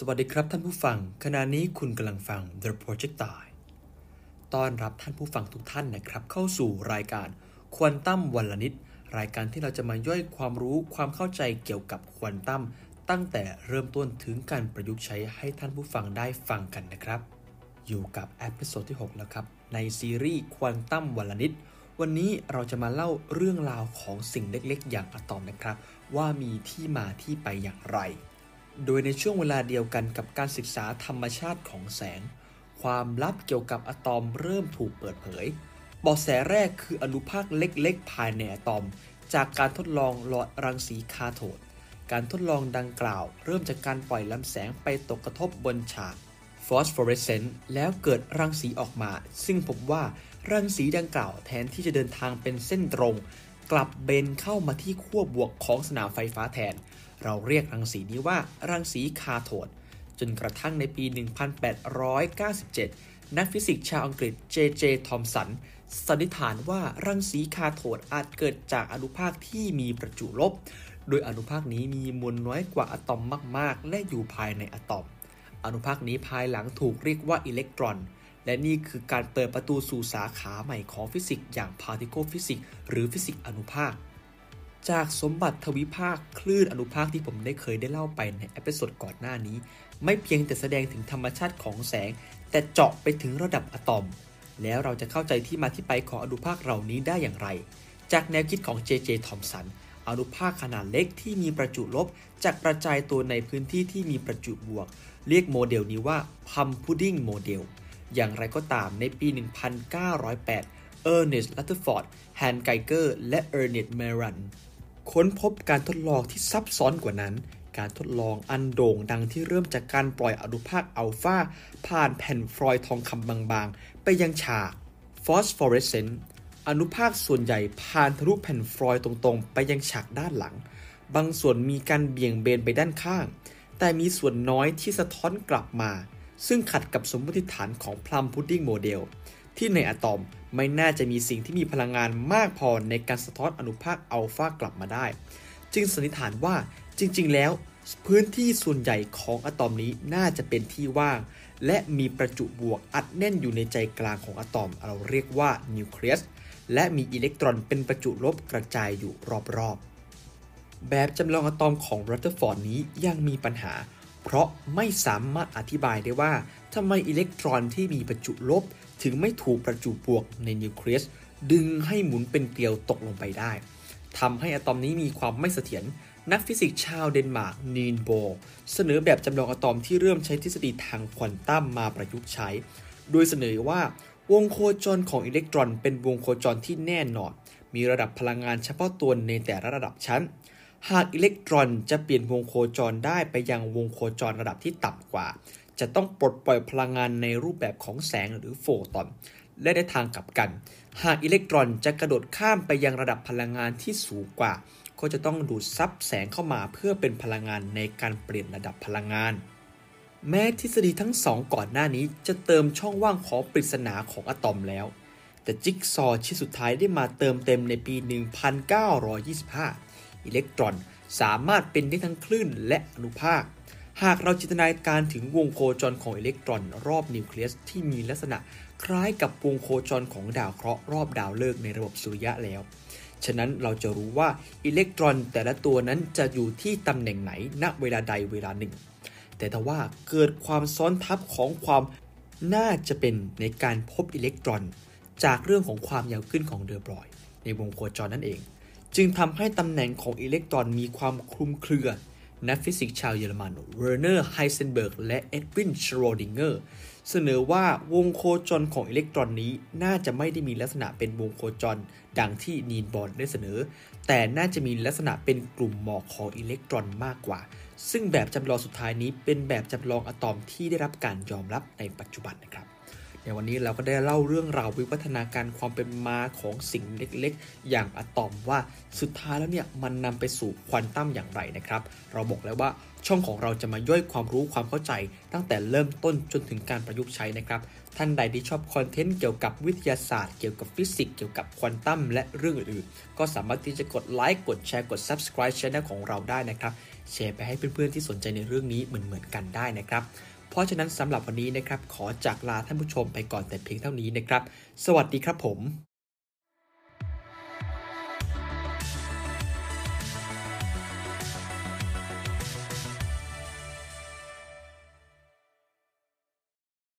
สวัสดีครับท่านผู้ฟัง ขณะนี้คุณกำลังฟัง The Projectile ต้อนรับท่านผู้ฟังทุกท่านนะครับ เข้าสู่รายการควอนตัมวันละนิด รายการที่เราจะมาย่อยความรู้ความเข้าใจเกี่ยวกับควอนตัมตั้งแต่เริ่มต้นถึงการประยุกต์ใช้ให้ท่านผู้ฟังได้ฟังกันนะครับ อยู่กับ episode ที่ 6 แล้วครับ ในซีรีส์ควอนตัมวันละนิด วันนี้เราจะมาเล่าเรื่องราวของสิ่งเล็กๆ อย่างอะตอมนะครับ ว่ามีที่มาที่ไปอย่างไร โดยในช่วงเวลาเดียวกันกับการศึกษาธรรมชาติของแสง ความลับเกี่ยวกับอะตอมเริ่มถูกเปิดเผยเบาะแสแรกคืออนุภาคเล็กๆ ภายในอะตอม จากการทดลองหลอดรังสีแคโทด การทดลองดังกล่าว เริ่มจากการปล่อยลำแสงไปตกกระทบบนฉากฟอสฟอเรสเซนต์แล้วเกิดรังสีออกมา ซึ่งพบว่ารังสีดังกล่าวแทนที่จะเดินทางเป็นเส้นตรง กลับเบนเข้ามาที่ขั้วบวกของสนามไฟฟ้าแทนเราเรียกรังสีนี้ว่ารังสีแคโทด จนกระทั่งในปี 1897 นักฟิสิกส์ชาวอังกฤษเจเจทอมสันสันนิษฐานว่ารังสีแคโทดอาจเกิดจากอนุภาคที่มีประจุลบ โดยอนุภาคนี้มีมวลน้อยกว่าอะตอมมาก ๆ และอยู่ภายในอะตอม อนุภาคนี้ภายหลังถูกเรียกว่าอิเล็กตรอน และนี่คือการเปิดประตูสู่สาขาใหม่ของฟิสิกส์อย่าง particle physics หรือฟิสิกส์อนุภาค จากสมบัติทวิภาคคลื่นอนุภาคที่ผมได้เคยได้เล่าไปใน episode ก่อนหน้านี้ ไม่เพียงแต่แสดงถึงธรรมชาติของแสง แต่เจาะไปถึงระดับอะตอม แล้วเราจะเข้าใจที่มาที่ไปของอนุภาคเหล่านี้ได้อย่างไร จากแนวคิดของเจเจทอมสันอนุภาคขนาดเล็กที่มีประจุลบจะกระจายตัวในพื้นที่ที่มีประจุบวก เรียกโมเดลนี้ว่า plum pudding model อย่างไรก็ตามในปี 1908เออร์เนสต์ รัทเทอร์ฟอร์ด ฮันส์ ไกเกอร์และเอ ค้นพบการทดลองที่ซับซ้อนกว่านั้น การทดลองอันโด่งดังที่เริ่มจากการปล่อยอนุภาคอัลฟาผ่านแผ่นฟอยล์ทองคำบางๆ ไปยังฉากฟอสฟอเรสเซนต์อนุภาคส่วนใหญ่ผ่านทะลุแผ่นฟอยล์ตรงๆ ไปยังฉากด้านหลัง บางส่วนมีการเบี่ยงเบนไปด้านข้าง แต่มีส่วนน้อยที่สะท้อนกลับมา ซึ่งขัดกับสมมติฐานของ plum pudding model ที่ในอะตอมไม่น่าจะมีสิ่งที่มีพลังงานมากพอในการสะท้อนอนุภาคอัลฟากลับมาได้ จึงสันนิษฐานว่าจริง ๆ แล้ว พื้นที่ส่วนใหญ่ของอะตอมนี้น่าจะเป็นที่ว่าง และมีประจุบวกอัดแน่นอยู่ในใจกลางของอะตอมเราเรียกว่านิวเคลียสและมีอิเล็กตรอนเป็นประจุลบกระจายอยู่รอบๆ แบบจำลองอะตอมของรัทเทอร์ฟอร์ดนี้ยังมีปัญหา เพราะไม่สามารถอธิบายได้ว่าทำไมอิเล็กตรอนที่มีประจุลบ ถึงไม่ถูกประจุบวกในนิวเคลียสดึงให้หมุนเป็นเกลียวตกลงไปได้ ทำให้อะตอมนี้มีความไม่เสถียร นักฟิสิกส์ชาวเดนมาร์กนีนโบ เสนอแบบจำลองอะตอมที่เริ่มใช้ทฤษฎีทางควอนตัมมาประยุกต์ใช้ โดยเสนอว่าวงโคจรของอิเล็กตรอน เป็นวงโคจรที่แน่นอน มีระดับพลังงานเฉพาะตัวในแต่ละระดับชั้น หากอิเล็กตรอนจะเปลี่ยนวงโคจรได้ไปยังวงโคจรระดับที่ต่ำกว่า จะต้องปลดปล่อยพลังงานในรูปแบบของแสงหรือโฟตอน และในทางกลับกัน หากอิเล็กตรอนจะกระโดดข้ามไปยังระดับพลังงานที่สูงกว่า ก็จะต้องดูดซับแสงเข้ามาเพื่อเป็นพลังงานในการเปลี่ยนระดับพลังงานแม้ทฤษฎีทั้งสองก่อนหน้านี้จะเติมช่องว่างของปริศนาของอะตอมแล้ว แต่จิ๊กซอว์ชิ้นสุดท้ายได้มาเติมเต็มในปี 1925 อิเล็กตรอนสามารถเป็นได้ทั้งคลื่นและอนุภาค หากเราจินตนาการถึงวงโคจรของอิเล็กตรอนรอบนิวเคลียสที่มีลักษณะคล้ายกับวงโคจรของดาวเคราะห์รอบดาวฤกษ์ในระบบสุริยะแล้ว ฉะนั้นเราจะรู้ว่าอิเล็กตรอนแต่ละตัวนั้นจะอยู่ที่ตำแหน่งไหนณเวลาใดเวลาหนึ่ง แต่ถ้าว่าเกิดความซ้อนทับของความน่าจะเป็นในการพบอิเล็กตรอน จากเรื่องของความยาวคลื่นของเดอบรอยในวงโคจรนั่นเอง จึงทำให้ตำแหน่งของอิเล็กตรอนมีความคลุมเครือ นักฟิสิกส์ชาวเยอรมันเวอร์เนอร์ไฮเซนเบิร์กและเออร์วินชโรดิงเงอร์เสนอว่าวงโคจรของอิเล็กตรอนนี้น่าจะไม่ได้มีลักษณะเป็นวงโคจร ดังที่นีลส์ โบร์ได้เสนอ แต่น่าจะมีลักษณะเป็นกลุ่มหมอกของอิเล็กตรอนมากกว่า ซึ่งแบบจำลองสุดท้ายนี้เป็นแบบจำลองอะตอมที่ได้รับการยอมรับในปัจจุบันนะครับ ในวันนี้เราก็ได้เล่าเรื่องราววิวัฒนาการความเป็นมาของสิ่งเล็กๆ อย่างอะตอมว่าสุดท้ายแล้วเนี่ยมันนำไปสู่ควอนตัมอย่างไรนะครับ เราบอกแล้วว่าช่องของเราจะมาย่อยความรู้ความเข้าใจ ตั้งแต่เริ่มต้นจนถึงการประยุกต์ใช้นะครับ ท่านใดที่ชอบคอนเทนต์เกี่ยวกับวิทยาศาสตร์ เกี่ยวกับฟิสิกส์เกี่ยวกับควอนตัมและเรื่องอื่นๆ ก็สามารถที่จะกดไลค์กดแชร์กด subscribe channel ของเราได้นะครับแชร์ไปให้เพื่อนๆที่สนใจในเรื่องนี้เหมือนๆกันได้นะครับ เพราะฉะนั้นสำหรับวันนี้นะครับขอจากลาท่านผู้ชมไปก่อนแต่เพียงเท่านี้นะครับ สวัสดีครับผม